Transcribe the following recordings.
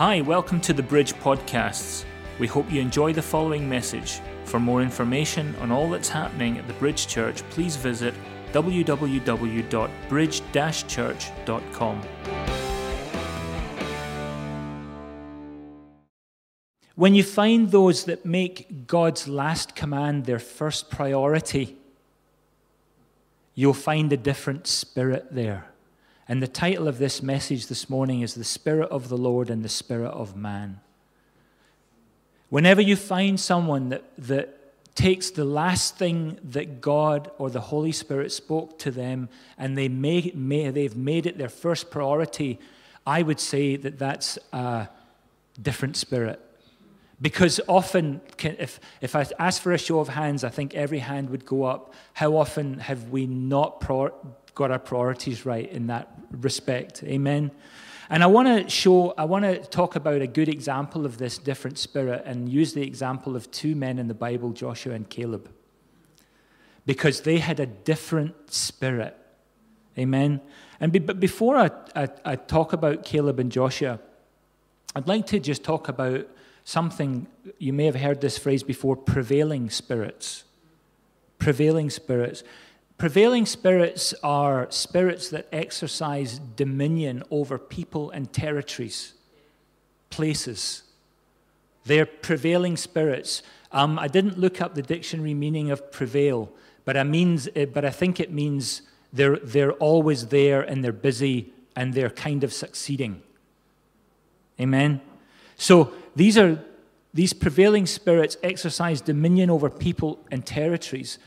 Hi, welcome to the Bridge Podcasts. We hope you enjoy the following message. For more information on all that's happening at the Bridge Church, please visit www.bridge church.com. When you find those that make God's last command their first priority, you'll find a different spirit there. And the title of this message this morning is The Spirit of the Lord and the Spirit of Man. Whenever you find someone that, that takes the last thing that God or the Holy Spirit spoke to them and they may, may, they've made it their first priority, I would say that that's a different spirit. Because often, if, if I ask for a show of hands, I think every hand would go up. How often have we not got our priorities right in that respect. Amen. And I want to show, I want to talk about a good example of this different spirit and use the example of two men in the Bible, Joshua and Caleb, because they had a different spirit. Amen. And be, but before I, I, I talk about Caleb and Joshua, I'd like to just talk about something, you may have heard this phrase before prevailing spirits. Prevailing spirits. Prevailing spirits are spirits that exercise dominion over people and territories, places. They're prevailing spirits. Um, I didn't look up the dictionary meaning of prevail, but I, means, eh, but I think it means they're, they're always there and they're busy and they're kind of succeeding. Amen? So these are these prevailing spirits exercise dominion over people and territories.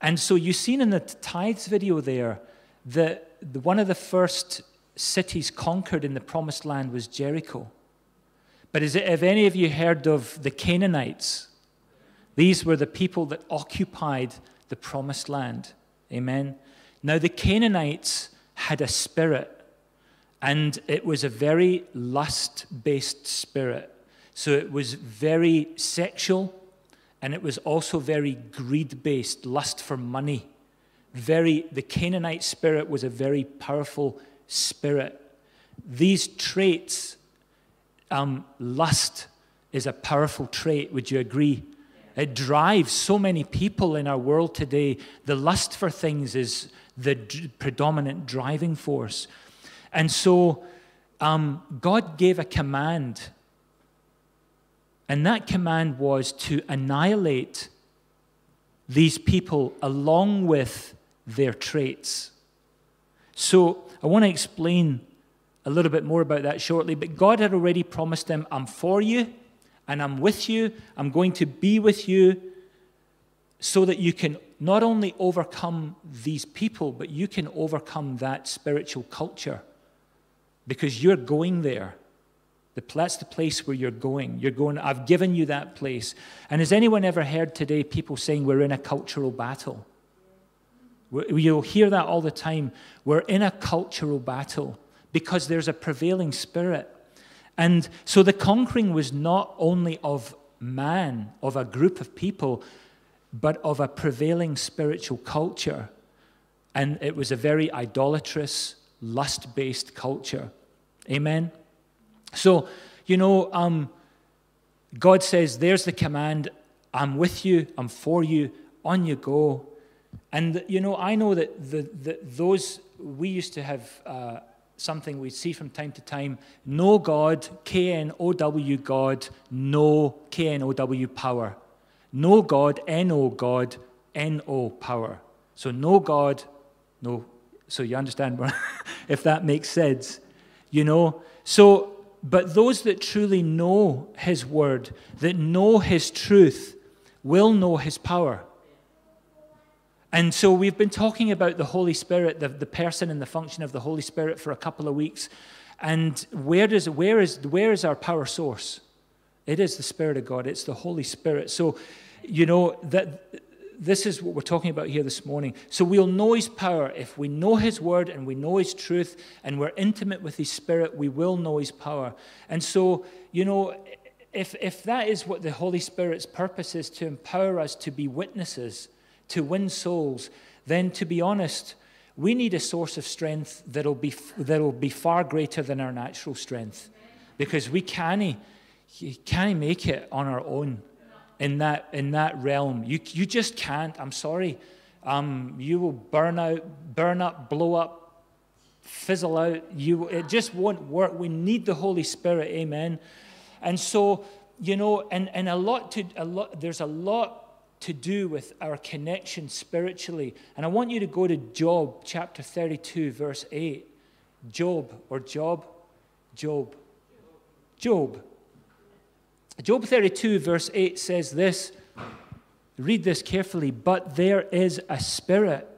And so you've seen in the tithes video there that one of the first cities conquered in the promised land was Jericho. But is it, have any of you heard of the Canaanites? These were the people that occupied the promised land. Amen. Now, the Canaanites had a spirit, and it was a very lust based spirit. So it was very sexual, and it was also very greed based, lust for money. Very, the Canaanite spirit was a very powerful spirit. These traits, um, lust is a powerful trait, would you agree? It drives so many people in our world today. The lust for things is the predominant driving force. And so um, God gave a command and that command was to annihilate these people along with their traits. So I want to explain a little bit more about that shortly. But God had already promised them, I'm for you and I'm with you. I'm going to be with you so that you can not only overcome these people, but you can overcome that spiritual culture because you're going there. That's the place where you're going. You're going, I've given you that place. And has anyone ever heard today people saying we're in a cultural battle? You'll hear that all the time. We're in a cultural battle because there's a prevailing spirit. And so the conquering was not only of man, of a group of people, but of a prevailing spiritual culture. And it was a very idolatrous, lust based culture. Amen? So, you know, um, God says, There's the command. I'm with you. I'm for you. On you go. And, you know, I know that the, the, those, we used to have uh, something we see from time to time no God, K N O W God, no K N O W power. No God, N O God, N O power. So, no God, no. So, you understand if that makes sense. You know? So, but those that truly know His word, that know His truth, will know His power. And so we've been talking about the Holy Spirit, the, the person and the function of the Holy Spirit for a couple of weeks. And where, does, where, is, where is our power source? It is the Spirit of God, it's the Holy Spirit. So, you know, that this is what we're talking about here this morning. So we'll know His power. If we know His word and we know His truth and we're intimate with His Spirit, we will know His power. And so, you know, if, if that is what the Holy Spirit's purpose is to empower us to be witnesses, to win souls, then to be honest, we need a source of strength that'll be, that'll be far greater than our natural strength. because we can't, can't make it on our own in that, in that realm. You, you just can't. I'm sorry. Um, you will burn out, burn up, blow up, fizzle out. You, it just won't work. We need the Holy Spirit. Amen. And so, you know, and, and a lot to a lot, there's a lot to do with our connection spiritually. And I want you to go to Job chapter 32, verse 8. Job or Job? Job. Job. Job 32, verse 8 says this. Read this carefully. But there is a spirit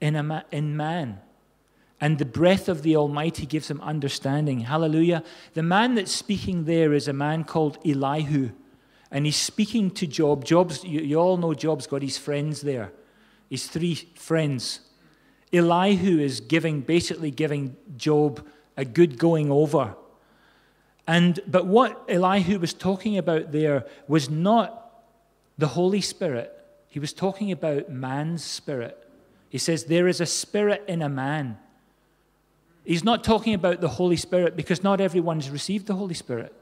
in, a ma- in man, and the breath of the Almighty gives him understanding. Hallelujah. The man that's speaking there is a man called Elihu, and he's speaking to Job. Job's, you, you all know Job's got his friends there, his three friends. Elihu is giving, basically giving Job a good going over. And, but what Elihu was talking about there was not the Holy Spirit. He was talking about man's spirit. He says, There is a spirit in a man. He's not talking about the Holy Spirit because not everyone's received the Holy Spirit.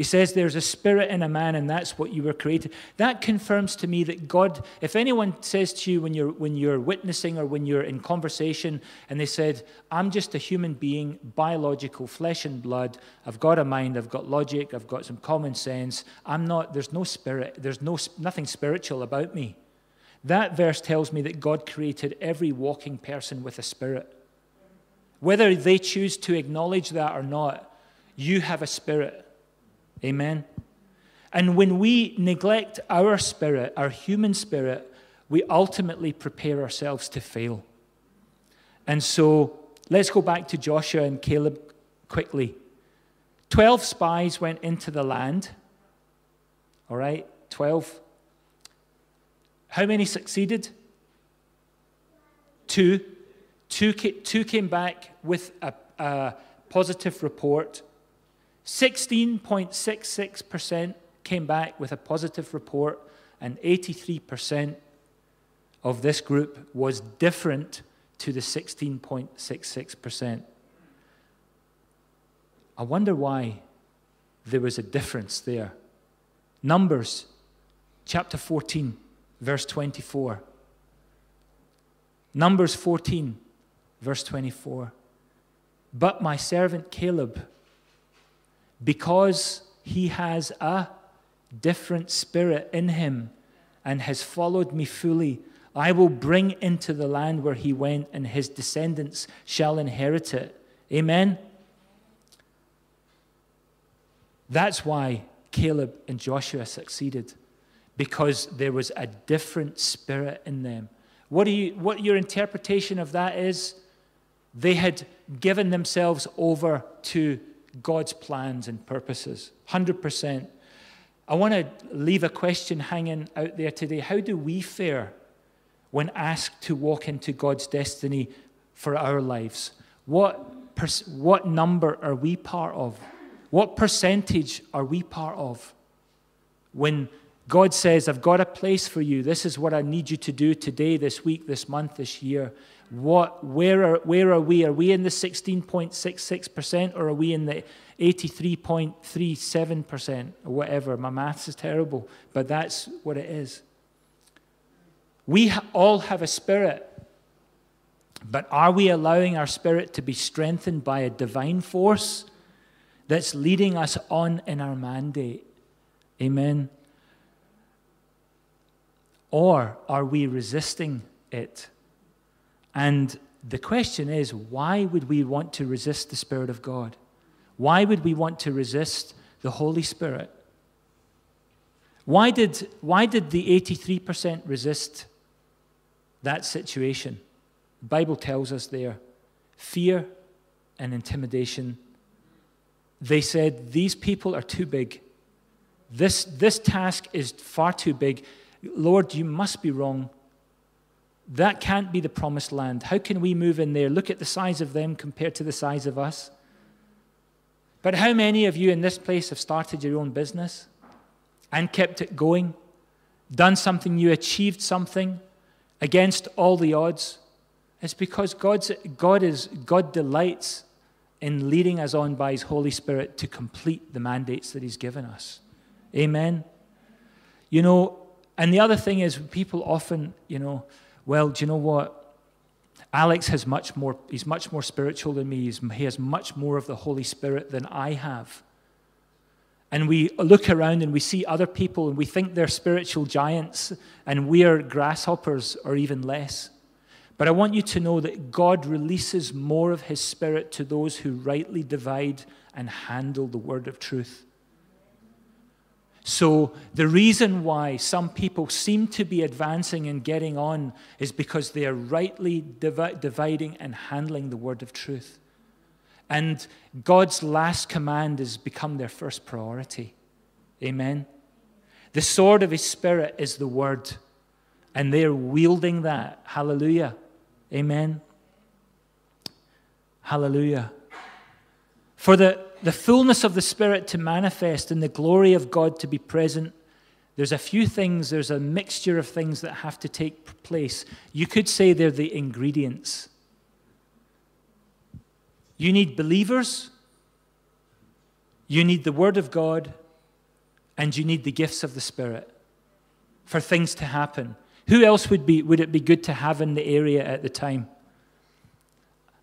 He says there's a spirit in a man, and that's what you were created. That confirms to me that God, if anyone says to you when you're, when you're witnessing or when you're in conversation, and they said, I'm just a human being, biological, flesh and blood, I've got a mind, I've got logic, I've got some common sense, I'm not, there's no spirit, there's no, nothing spiritual about me. That verse tells me that God created every walking person with a spirit. Whether they choose to acknowledge that or not, you have a spirit. Amen. And when we neglect our spirit, our human spirit, we ultimately prepare ourselves to fail. And so let's go back to Joshua and Caleb quickly. Twelve spies went into the land. All right, 12. How many succeeded? Two. Two, two came back with a, a positive report. 16.66% came back with a positive report, and 83% of this group was different to the 16.66%. I wonder why there was a difference there. Numbers chapter 14, verse 24. Numbers 14, verse 24. But my servant Caleb, because he has a different spirit in him and has followed me fully. I will bring into the land where he went, and his descendants shall inherit it. Amen. That's why Caleb and Joshua succeeded, because there was a different spirit in them. What, do you, what your interpretation of that is? They had given themselves over to God's plans and purposes. 100%. I want to leave a question hanging out there today. How do we fare when asked to walk into God's destiny for our lives? What, per- what number are we part of? What percentage are we part of? When God says, I've got a place for you, this is what I need you to do today, this week, this month, this year. What, where, are, where are we? Are we in the 16.66% or are we in the 83.37% or whatever? My maths is terrible, but that's what it is. We all have a spirit, but are we allowing our spirit to be strengthened by a divine force that's leading us on in our mandate? Amen. Or are we resisting it? And the question is why would we want to resist the Spirit of God? Why would we want to resist the Holy Spirit? Why did, why did the 83% resist that situation? The Bible tells us there fear and intimidation. They said, These people are too big. This, this task is far too big. Lord, you must be wrong. That can't be the promised land. How can we move in there? Look at the size of them compared to the size of us. But how many of you in this place have started your own business and kept it going? Done something you achieved something against all the odds? It's because God's, God, is, God delights in leading us on by His Holy Spirit to complete the mandates that He's given us. Amen. You know, and the other thing is, people often, you know, well, do you know what? Alex has much more, he's much more spiritual than me. He's, he has much more of the Holy Spirit than I have. And we look around and we see other people and we think they're spiritual giants and we're grasshoppers or even less. But I want you to know that God releases more of His Spirit to those who rightly divide and handle the word of truth. So, the reason why some people seem to be advancing and getting on is because they are rightly divi- dividing and handling the word of truth. And God's last command has become their first priority. Amen. The sword of His Spirit is the word, and they're wielding that. Hallelujah. Amen. Hallelujah. For the, the fullness of the Spirit to manifest and the glory of God to be present, there's a few things, there's a mixture of things that have to take place. You could say they're the ingredients. You need believers, you need the Word of God, and you need the gifts of the Spirit for things to happen. Who else would, be, would it be good to have in the area at the time?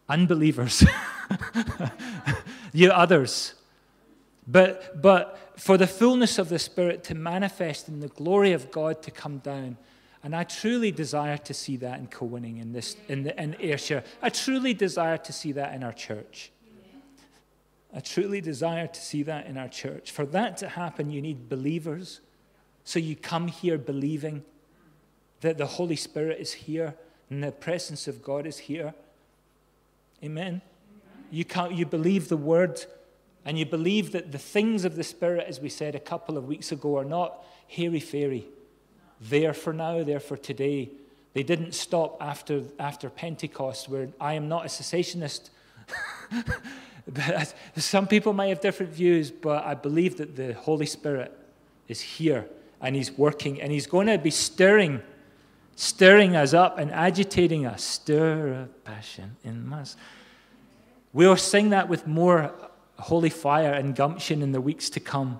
Unbelievers. you others. But, but for the fullness of the Spirit to manifest and the glory of God to come down, and I truly desire to see that in Kilwinning in this in, the, in Ayrshire. I truly desire to see that in our church. I truly desire to see that in our church. For that to happen, you need believers. So you come here believing that the Holy Spirit is here and the presence of God is here. Amen. You, can't, you believe the word and you believe that the things of the Spirit, as we said a couple of weeks ago, are not hairy fairy there for now, there for today. They didn't stop after, after Pentecost, where I am not a cessationist. Some people might have different views, but I believe that the Holy Spirit is here and He's working and He's going to be stirring, stirring us up and agitating us. Stir a passion in us. We'll sing that with more holy fire and gumption in the weeks to come.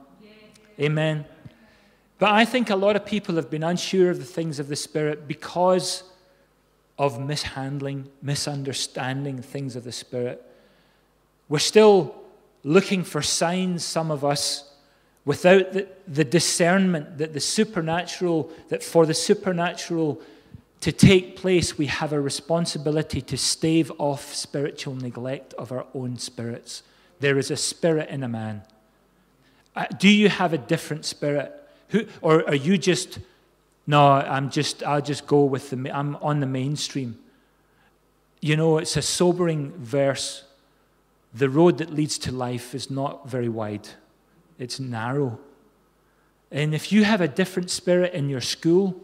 Amen. But I think a lot of people have been unsure of the things of the Spirit because of mishandling, misunderstanding things of the Spirit. We're still looking for signs, some of us, without the, the discernment that the supernatural, that for the supernatural to take place, we have a responsibility to stave off spiritual neglect of our own spirits. There is a spirit in a man. Uh, do you have a different spirit? Who, or are you just, no, I'm just, I'll just go with the, I'm on the mainstream. You know, it's a sobering verse. The road that leads to life is not very wide, it's narrow. And if you have a different spirit in your school,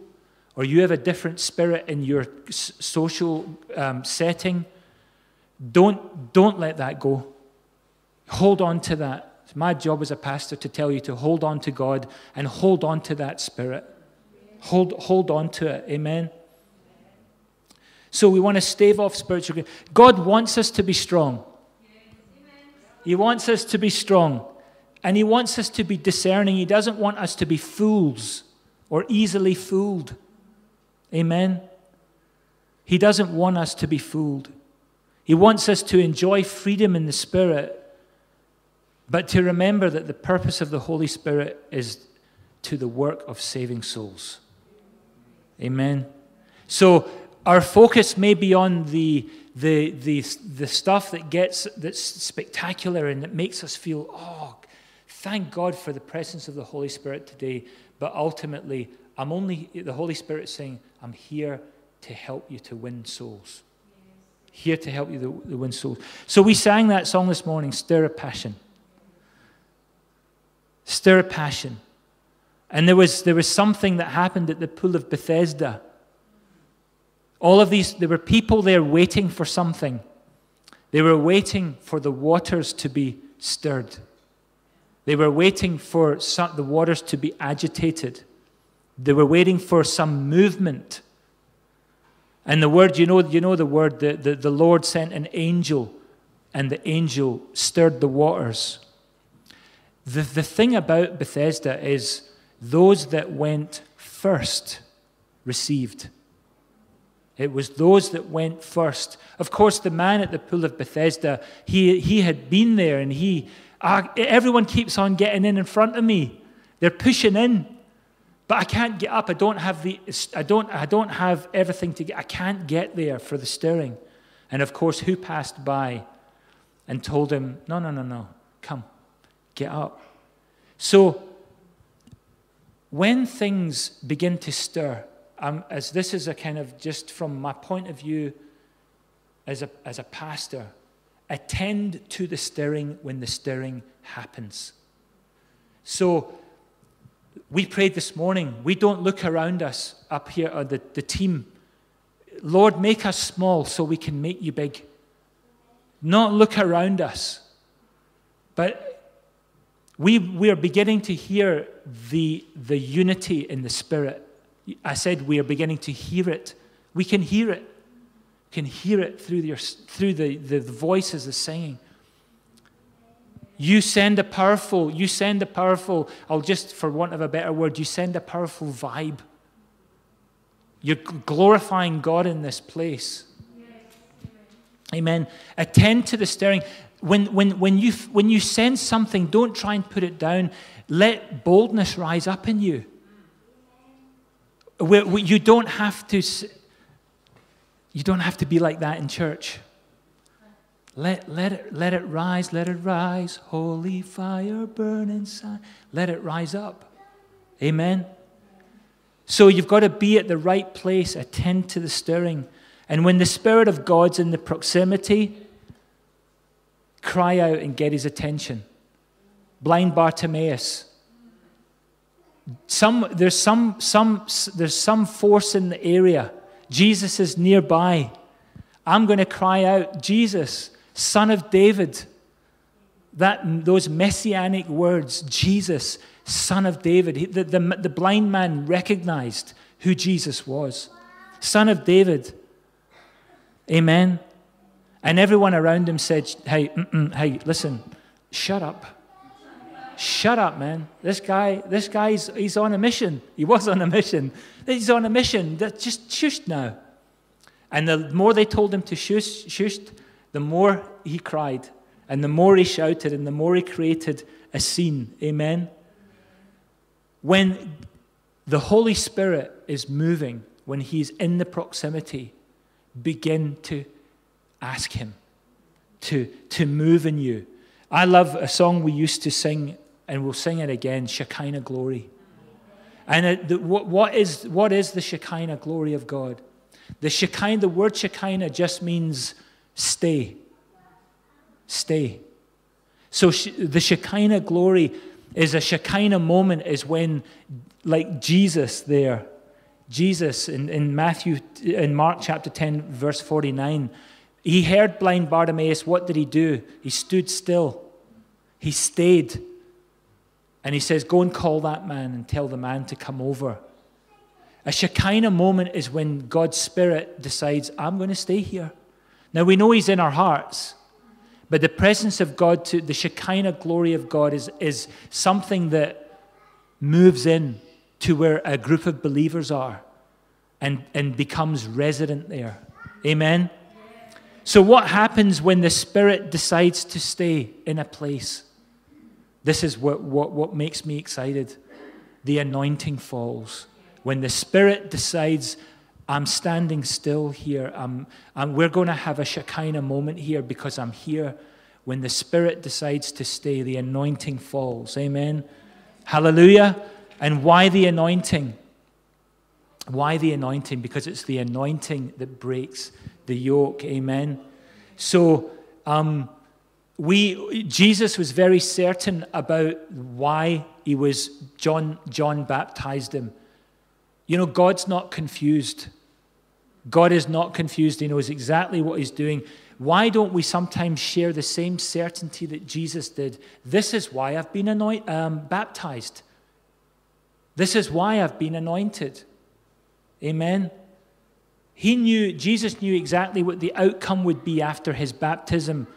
or you have a different spirit in your social um, setting, don't, don't let that go. Hold on to that. It's my job as a pastor to tell you to hold on to God and hold on to that spirit. Hold, hold on to it. Amen. So we want to stave off spiritual. God wants us to be strong. He wants us to be strong. And He wants us to be discerning. He doesn't want us to be fools or easily fooled. Amen. He doesn't want us to be fooled. He wants us to enjoy freedom in the Spirit but to remember that the purpose of the Holy Spirit is to the work of saving souls. Amen. So our focus may be on the, the, the, the stuff that gets that's spectacular and that makes us feel, oh, thank God for the presence of the Holy Spirit today. But ultimately, I'm only the Holy Spirit saying, I'm here to help you to win souls. Here to help you to, to win souls. So we sang that song this morning, Stir a Passion stir a passion. And there was, there was something that happened at the pool of Bethesda. All of these, there were people there waiting for something. They were waiting for the waters to be stirred. They were waiting for the waters to be agitated. They were waiting for some movement. And the word, you know, you know the word, the, the, the Lord sent an angel and the angel stirred the waters. The, the thing about Bethesda is those that went first received. It was those that went first. Of course, the man at the pool of Bethesda, he, he had been there and he, uh, everyone keeps on getting in in front of me. They're pushing in. But I can't get up. I don't have the I don't I don't have everything to get. I can't get there for the stirring. And of course, who passed by and told him, No, no, no, no. Come, get up. So when things begin to stir, um, as this is a kind of just from my point of view as a, as a pastor, attend to the stirring when the stirring happens. So we prayed this morning. We don't look around us up here, or the, the team. Lord, make us small so we can make you big. Not look around us. But we, we are beginning to hear the, the unity in the Spirit. I said we are beginning to hear it. We can hear it. We can hear it through, your, through the, the voices, the singing. You send a powerful, you send a powerful, I'll just, for want of a better word, you send a powerful vibe. You're glorifying God in this place. Amen. Attend to the stirring. When, when, when, you, when you sense something, don't try and put it down. Let boldness rise up in you. Where, you don't have to you don't have to be like that in church. Let, let, it, let it rise, let it rise. Holy fire burn inside. Let it rise up. Amen. So you've got to be at the right place, attend to the stirring. And when the Spirit of God's in the proximity, cry out and get his attention. Blind Bartimaeus. Some, there's, some, some, there's some force in the area. Jesus is nearby. I'm going to cry out, Jesus, Son of David. That, those messianic words, Jesus, Son of David. The, the, the blind man recognized who Jesus was. Son of David. Amen. And everyone around him said, Hey, hey, listen, shut up. Shut up, man. This guy, this guy's he's on a mission. He was on a mission. He's on a mission. Just shush now. And the more they told him to shush, shush, the more he cried, and the more he shouted, and the more he created a scene. Amen. When the Holy Spirit is moving, when he's in the proximity, begin to ask him to, to move in you. I love a song we used to sing, and we'll sing it again Shekinah glory. And it, the, what, what, is, what is the Shekinah glory of God? The Shekinah, the word Shekinah just means stay. Stay. So the Shekinah glory is a Shekinah moment, is when, like Jesus there, Jesus in, in Matthew, in Mark chapter 10, verse 49, he heard blind Bartimaeus. What did he do? He stood still. He stayed. And he says, Go and call that man and tell the man to come over. A Shekinah moment is when God's Spirit decides, I'm going to stay here. Now we know He's in our hearts, but the presence of God, to, the Shekinah glory of God, is, is something that moves in to where a group of believers are and, and becomes resident there. Amen? So, what happens when the Spirit decides to stay in a place? This is what, what, what makes me excited. The anointing falls. When the Spirit decides, I'm standing still here. I'm, I'm, we're going to have a Shekinah moment here because I'm here. When the Spirit decides to stay, the anointing falls. Amen. Hallelujah. And why the anointing? Why the anointing? Because it's the anointing that breaks the yoke. Amen. So, um, we, Jesus was very certain about why he was, John, John baptized him. You know, God's not confused. God is not confused. He knows exactly what he's doing. Why don't we sometimes share the same certainty that Jesus did? This is why I've been anoint, um, baptized. This is why I've been anointed. Amen. He knew, Jesus knew exactly what the outcome would be after his baptism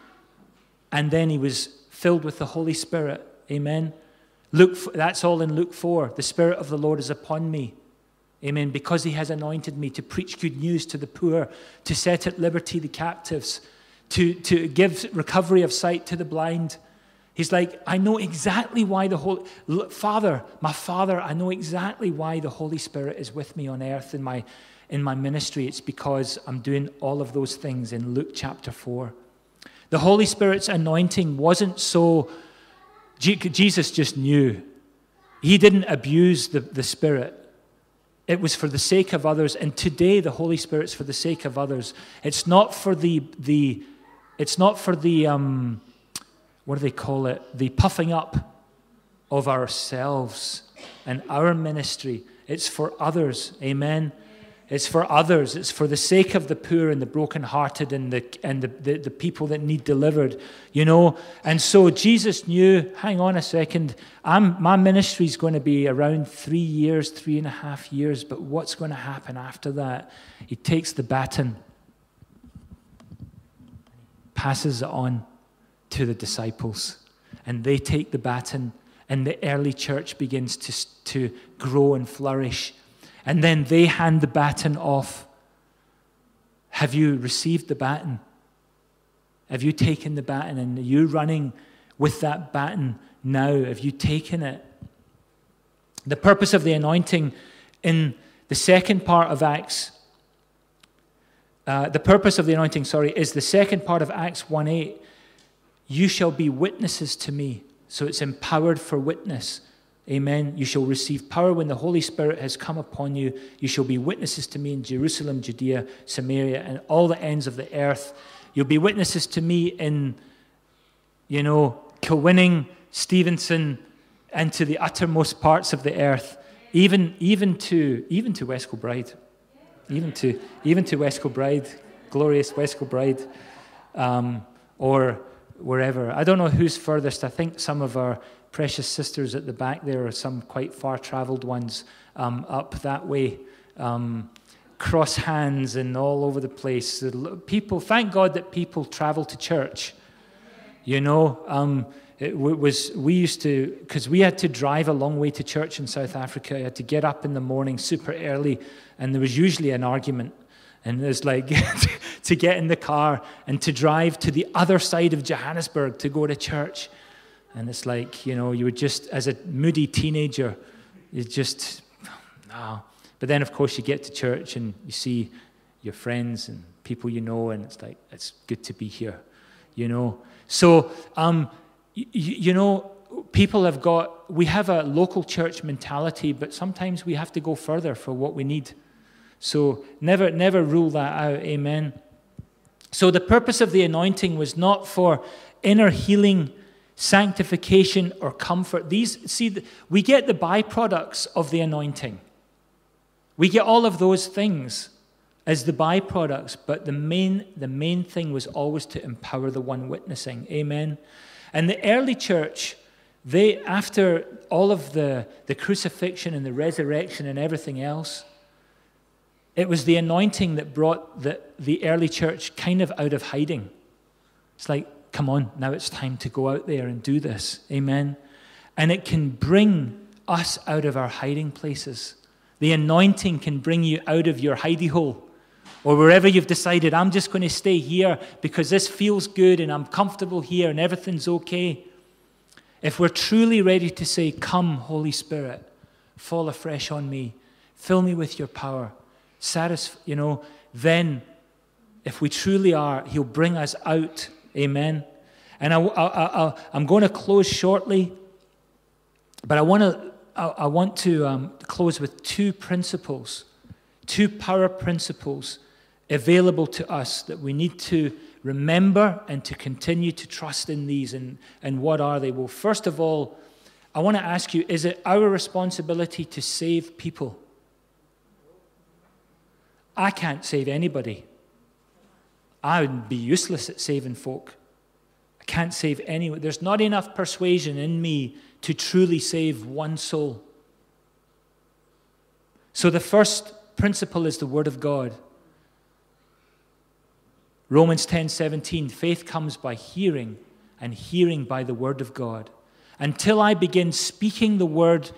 and then he was filled with the Holy Spirit. Amen. Luke, that's all in Luke 4. The Spirit of the Lord is upon me. Amen. Because he has anointed me to preach good news to the poor, to set at liberty the captives, to, to give recovery of sight to the blind. He's like, I know exactly why the Holy Father, my Father, I know exactly why the Holy Spirit is with me on earth in my in my ministry. It's because I'm doing all of those things in Luke chapter 4. The Holy Spirit's anointing wasn't so, Jesus just knew. He didn't abuse the, the Spirit. It was for the sake of others. And today, the Holy Spirit's for the sake of others. It's not for the, the it's not for the, um, what do they call it? The puffing up of ourselves and our ministry. It's for others. Amen. It's for others. It's for the sake of the poor and the brokenhearted and the and the, the, the, people that need delivered, you know. And so Jesus knew, hang on a second, I'm, my ministry is going to be around three years, three and a half years, but what's going to happen after that? He takes the baton, passes it on to the disciples, and they take the baton, and the early church begins to, to grow and flourish and then they hand the baton off. Have you received the baton? Have you taken the baton and are you running with that baton now? Have you taken it? The purpose of the anointing in the second part of Acts, uh, the purpose of the anointing, sorry, is the second part of Acts 1 8. You shall be witnesses to me. So it's empowered for witness. Amen. You shall receive power when the Holy Spirit has come upon you. You shall be witnesses to me in Jerusalem, Judea, Samaria, and all the ends of the earth. You'll be witnesses to me in, you know, Kilwinning, Stevenston, and to the uttermost parts of the earth, even, even, to, even to West Kilbride. Even to, even to West Kilbride, glorious West Kilbride, um, or wherever. I don't know who's furthest. I think some of our precious sisters at the back there are some quite far traveled ones um, up that way. Um, cross hands and all over the place. People, thank God that people travel to church. You know, um, it was we used to because we had to drive a long way to church in South Africa. I had to get up in the morning super early, and there was usually an argument. And there's like to get in the car and to drive to the other side of Johannesburg to go to church. And it's like, you know, you would just, as a moody teenager, you just, no. But then, of course, you get to church and you see your friends and people you know, and it's like, it's good to be here, you know. So, um, you know, people have got, we have a local church mentality, but sometimes we have to go further for what we need. So never, never rule that out. Amen. So the purpose of the anointing was not for inner healing sanctification, or comfort. These, see, we get the byproducts of the anointing. We get all of those things as the byproducts, but the main, the main thing was always to empower the one witnessing. Amen. And the early church, they, after all of the, the crucifixion and the resurrection and everything else, it was the anointing that brought the, the early church kind of out of hiding. It's like, come on, now it's time to go out there and do this. Amen. And it can bring us out of our hiding places. The anointing can bring you out of your hidey hole or wherever you've decided, I'm just going to stay here because this feels good and I'm comfortable here and everything's okay. If we're truly ready to say, Come, Holy Spirit, fall afresh on me, fill me with your power, satisfy, you know, then if we truly are, He'll bring us out Amen. And I, I, am going to close shortly, but I want to, I, I want to um, close with two principles, two power principles available to us that we need to remember and to continue to trust in these. And, and what are they? Well, first of all, I want to ask you is it our responsibility to save people? I can't save anybody. I would be useless at saving folk. I can't save anyone. There's not enough persuasion in me to truly save one soul. So the first principle is the Word of God. Romans 10 17, faith comes by hearing, and hearing by the word of God. Until I begin speaking the word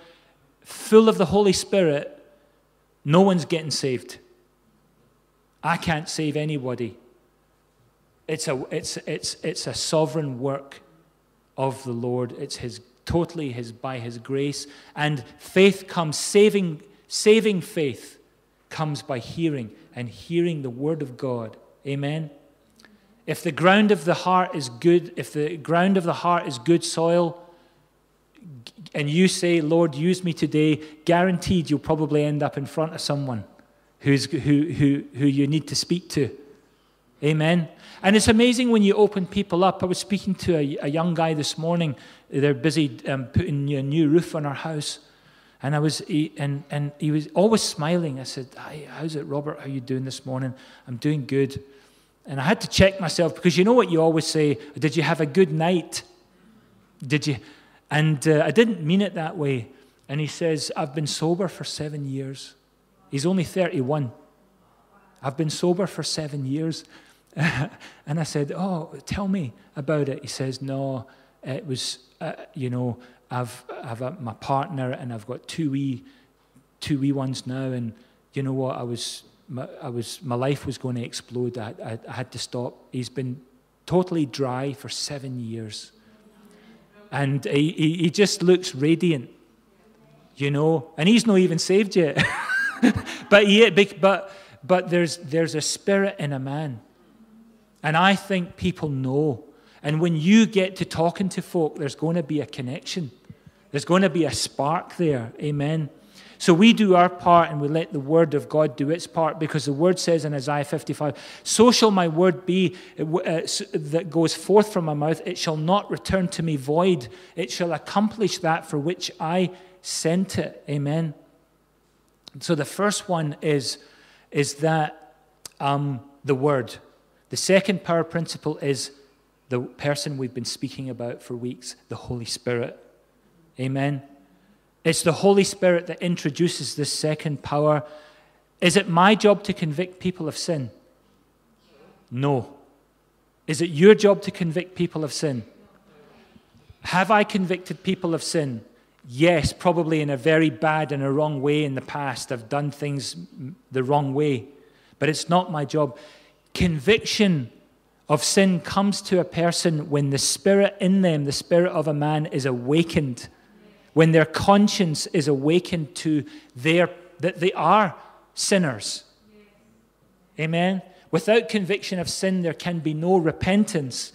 full of the Holy Spirit, no one's getting saved. I can't save anybody. It's a, it's, it's, it's a sovereign work of the Lord. It's his, totally his, by his grace. And faith comes, saving, saving faith comes by hearing and hearing the word of God. Amen. If the ground of the heart is good, if the ground of the heart is good soil, and you say, Lord, use me today, guaranteed you'll probably end up in front of someone who's, who, who, who you need to speak to. Amen. And it's amazing when you open people up. I was speaking to a, a young guy this morning. They're busy um, putting a new roof on our house. And I was, he, and, and he was always smiling. I said, Hi, how's it, Robert? How you doing this morning? I'm doing good. And I had to check myself because you know what you always say, Did you have a good night? Did you? And uh, I didn't mean it that way. And he says, I've been sober for seven years. He's only 31. I've been sober for seven years. and I said, Oh, tell me about it. He says, No, it was, uh, you know, I've, I've a, my partner and I've got two wee, two wee ones now. And you know what? I was, my, I was, my life was going to explode. I, I, I had to stop. He's been totally dry for seven years. And he, he, he just looks radiant, you know, and he's not even saved yet. but, he, but, but there's, there's a spirit in a man and I think people know. And when you get to talking to folk, there's going to be a connection. There's going to be a spark there. Amen. So we do our part and we let the word of God do its part because the word says in Isaiah 55 So shall my word be uh, uh that goes forth from my mouth. It shall not return to me void, it shall accomplish that for which I sent it. Amen. So the first one is, is that um, the word. The second power principle is the person we've been speaking about for weeks, the Holy Spirit. Amen. It's the Holy Spirit that introduces this second power. Is it my job to convict people of sin? No. Is it your job to convict people of sin? Have I convicted people of sin? Yes, probably in a very bad and a wrong way in the past. I've done things the wrong way. But it's not my job. Conviction of sin comes to a person when the spirit in them, the spirit of a man, is awakened, when their conscience is awakened to their, that they are sinners. Amen? Without conviction of sin, there can be no repentance.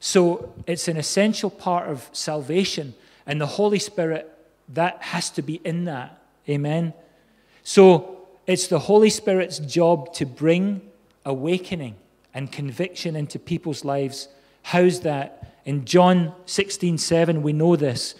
So it's an essential part of salvation. And the Holy Spirit, that has to be in that. Amen? So it's the Holy Spirit's job to bring awakening and conviction into people's lives. How's that? In John 16 7, we know this.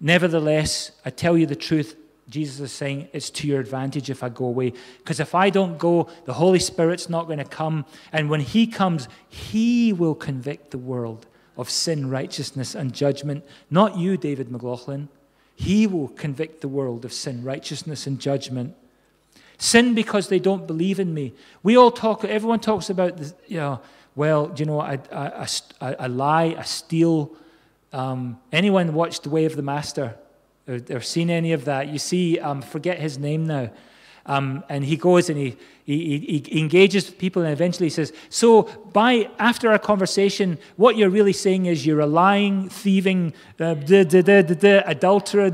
Nevertheless, I tell you the truth. Jesus is saying it's to your advantage if I go away. Because if I don't go, the Holy Spirit's not going to come. And when He comes, He will convict the world of sin, righteousness, and judgment. Not you, David McLaughlin. He will convict the world of sin, righteousness, and judgment. Sin because they don't believe in me. We all talk, everyone talks about, this, you know, well, you know, I, I, I, I lie, I steal. Um, anyone watched The Way of the Master or, or seen any of that? You see, um, forget his name now. Um, and he goes and he, he, he, engages with people and eventually he says, So, by after our conversation, what you're really saying is you're a lying, thieving, uh, adulterer,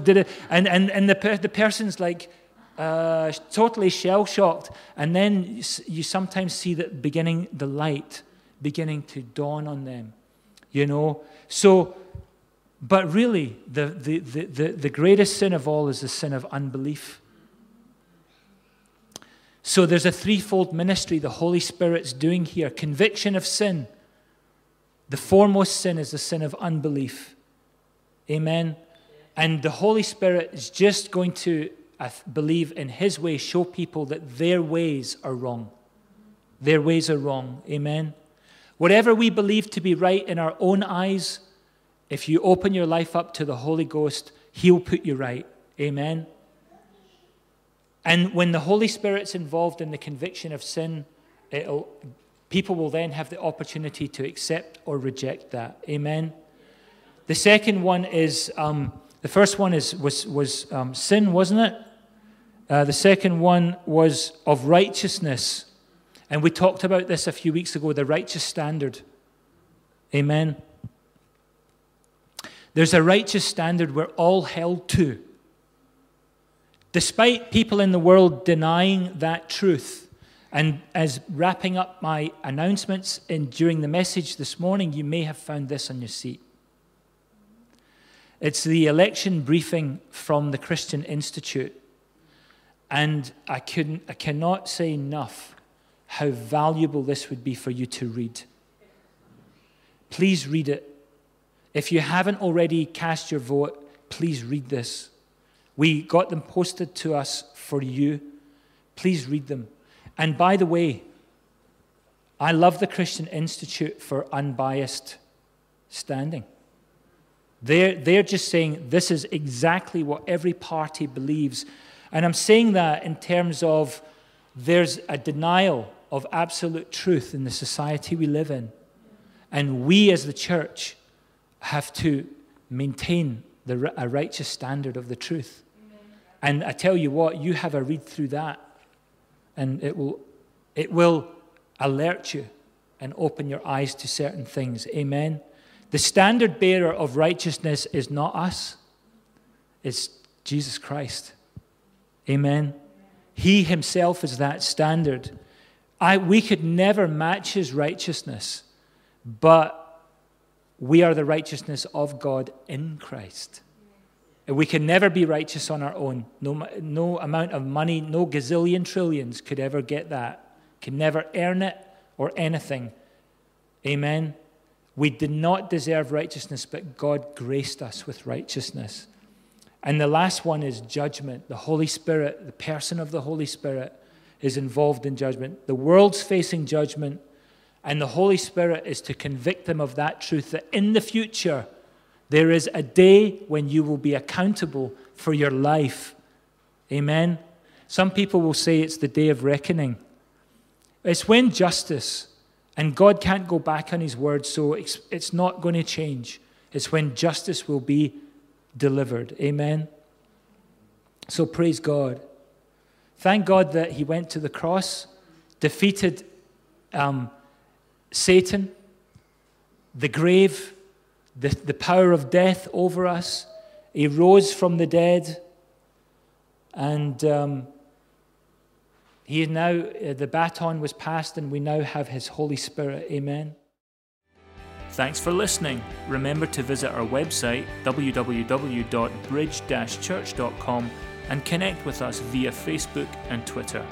and, and, and the, the person's like, uh, totally shell shocked. And then you sometimes see the beginning, the light beginning to dawn on them, you know. So, but really, the, the, the, the, the greatest sin of all is the sin of unbelief. So there's a threefold ministry the Holy Spirit's doing here conviction of sin. The foremost sin is the sin of unbelief. Amen. And the Holy Spirit is just going to believe in His way, show people that their ways are wrong. Their ways are wrong. Amen. Whatever we believe to be right in our own eyes, if you open your life up to the Holy Ghost, He'll put you right. Amen. And when the Holy Spirit's involved in the conviction of sin, people will then have the opportunity to accept or reject that. Amen. The second one is um, the first one is was was um, sin, wasn't it? Uh, the second one was of righteousness, and we talked about this a few weeks ago. The righteous standard. Amen. There's a righteous standard we're all held to. Despite people in the world denying that truth, and as wrapping up my announcements in, during the message this morning, you may have found this on your seat. It's the election briefing from the Christian Institute. And I, couldn't, I cannot say enough how valuable this would be for you to read. Please read it. If you haven't already cast your vote, please read this. We got them posted to us for you. Please read them. And by the way, I love the Christian Institute for unbiased standing. They're, they're just saying this is exactly what every party believes. And I'm saying that in terms of there's a denial of absolute truth in the society we live in. And we as the church have to maintain the, a righteous standard of the truth. And I tell you what, you have a read through that and it will, it will alert you and open your eyes to certain things. Amen. The standard bearer of righteousness is not us, it's Jesus Christ. Amen. He himself is that standard. I, we could never match his righteousness, but we are the righteousness of God in Christ. We can never be righteous on our own. No, no amount of money, no gazillion trillions could ever get that. Can never earn it or anything. Amen. We did not deserve righteousness, but God graced us with righteousness. And the last one is judgment. The Holy Spirit, the person of the Holy Spirit, is involved in judgment. The world's facing judgment, and the Holy Spirit is to convict them of that truth that in the future, there is a day when you will be accountable for your life. Amen. Some people will say it's the day of reckoning. It's when justice, and God can't go back on his word, so it's, it's not going to change. It's when justice will be delivered. Amen. So praise God. Thank God that he went to the cross, defeated um, Satan, the grave, the, the power of death over us. He rose from the dead. And um, he is now, uh, the baton was passed, and we now have his Holy Spirit. Amen. Thanks for listening. Remember to visit our website, www.bridge church.com, and connect with us via Facebook and Twitter.